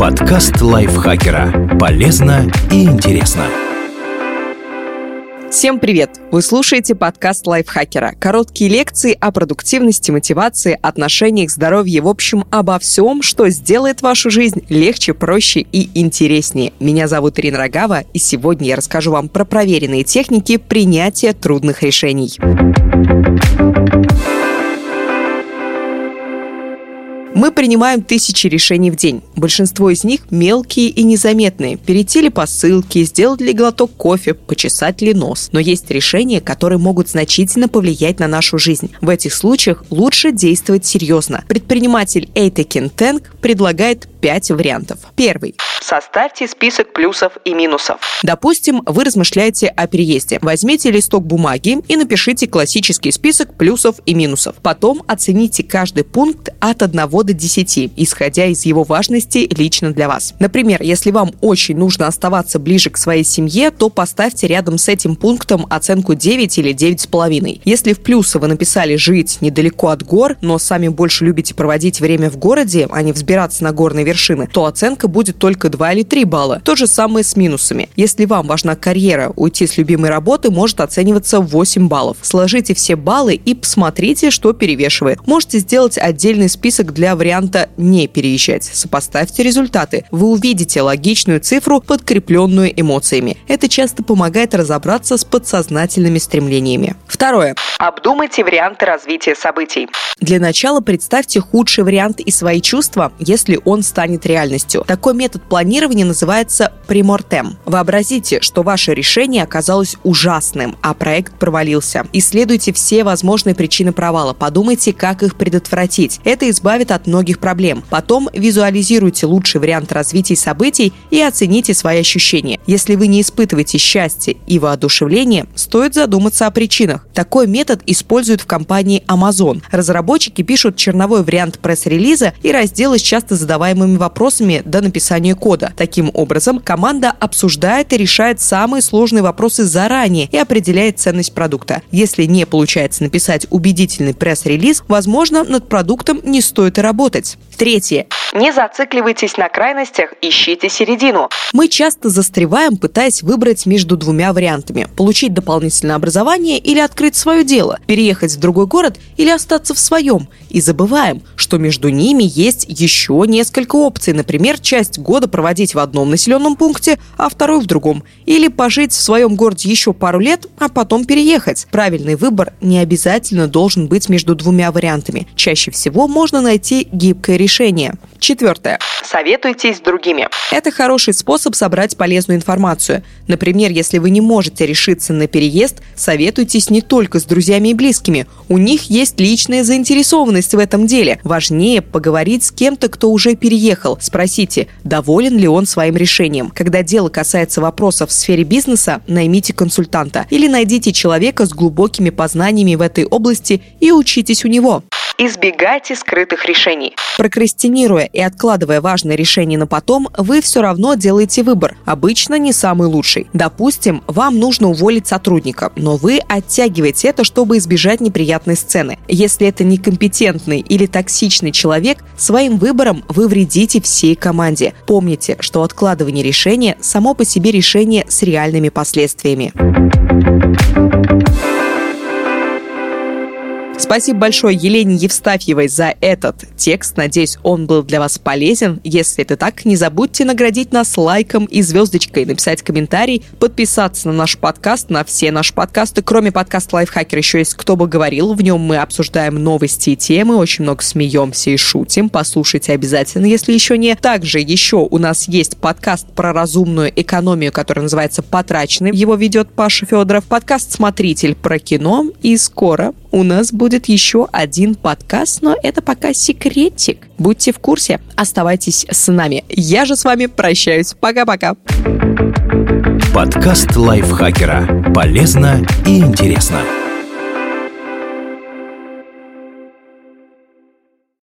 Подкаст лайфхакера. Полезно и интересно. Всем привет! Вы слушаете подкаст лайфхакера. Короткие лекции о продуктивности, мотивации, отношениях, здоровье, в общем, обо всем, что сделает вашу жизнь легче, проще и интереснее. Меня зовут Ирина Рогава, и сегодня я расскажу вам про проверенные техники принятия трудных решений. Мы принимаем тысячи решений в день. Большинство из них мелкие и незаметные. Перейти ли по ссылке, сделать ли глоток кофе, почесать ли нос. Но есть решения, которые могут значительно повлиять на нашу жизнь. В этих случаях лучше действовать серьезно. Предприниматель Эйтекин Тенк предлагает пять вариантов. Первый. Составьте список плюсов и минусов. Допустим, вы размышляете о переезде. Возьмите листок бумаги и напишите классический список плюсов и минусов. Потом оцените каждый пункт от 1 до 10, исходя из его важности лично для вас. Например, если вам очень нужно оставаться ближе к своей семье, то поставьте рядом с этим пунктом оценку 9 или 9,5. Если в плюсы вы написали «жить недалеко от гор», но сами больше любите проводить время в городе, а не взбираться на горные вершины, то оценка будет только 2 или 3 балла. То же самое с минусами. Если вам важна карьера, уйти с любимой работы может оцениваться 8 баллов. Сложите все баллы и посмотрите, что перевешивает. Можете сделать отдельный список для варианта «не переезжать». Сопоставьте результаты. Вы увидите логичную цифру, подкрепленную эмоциями. Это часто помогает разобраться с подсознательными стремлениями. Второе. Обдумайте варианты развития событий. Для начала представьте худший вариант и свои чувства, если он станет реальностью. Такой метод планирования называется примортем. Вообразите, что ваше решение оказалось ужасным, а проект провалился. Исследуйте все возможные причины провала, подумайте, как их предотвратить. Это избавит от многих проблем. Потом визуализируйте лучший вариант развития событий и оцените свои ощущения. Если вы не испытываете счастье и воодушевление, стоит задуматься о причинах. Такой метод используют в компании Amazon. Разработчики пишут черновой вариант пресс-релиза и разделы с часто задаваемыми вопросами до написания кода. Таким образом, команда обсуждает и решает самые сложные вопросы заранее и определяет ценность продукта. Если не получается написать убедительный пресс-релиз, возможно, над продуктом не стоит и работать. Третье. Не зацикливайтесь на крайностях, ищите середину. Мы часто застреваем, пытаясь выбрать между двумя вариантами. Получить дополнительное образование или открыть свое дело, переехать в другой город или остаться в своем. И забываем, что между ними есть еще несколько опций. Например, часть года проводить в одном населенном пункте, а второй в другом. Или пожить в своем городе еще пару лет, а потом переехать. Правильный выбор не обязательно должен быть между двумя вариантами. Чаще всего можно найти гибкое решение. Четвертое. Советуйтесь с другими. Это хороший способ собрать полезную информацию. Например, если вы не можете решиться на переезд, советуйтесь не только с друзьями и близкими. У них есть личная заинтересованность в этом деле. Важнее поговорить с кем-то, кто уже переехал. Спросите, доволен ли он своим решением. Когда дело касается вопросов в сфере бизнеса, наймите консультанта или найдите человека с глубокими познаниями в этой области и учитесь у него. Избегайте скрытых решений. Прокрастинируя и откладывая важное решение на потом, вы все равно делаете выбор, обычно не самый лучший. Допустим, вам нужно уволить сотрудника, но вы оттягиваете это, чтобы избежать неприятной сцены. Если это некомпетентный или токсичный человек, своим выбором вы вредите всей команде. Помните, что откладывание решения само по себе решение с реальными последствиями. Спасибо большое Елене Евстафьевой за этот текст. Надеюсь, он был для вас полезен. Если это так, не забудьте наградить нас лайком и звездочкой, написать комментарий, подписаться на наш подкаст, на все наши подкасты. Кроме подкаста Лайфхакер еще есть «Кто бы говорил». В нем мы обсуждаем новости и темы, очень много смеемся и шутим. Послушайте обязательно, если еще не. Также еще у нас есть подкаст про разумную экономию, который называется «Потраченный». Его ведет Паша Федоров. Подкаст «Смотритель» про кино. И скоро у нас будет еще один подкаст, но это пока секретик. Будьте в курсе, оставайтесь с нами. Я же с вами прощаюсь. Пока-пока. Подкаст лайфхакера. Полезно и интересно.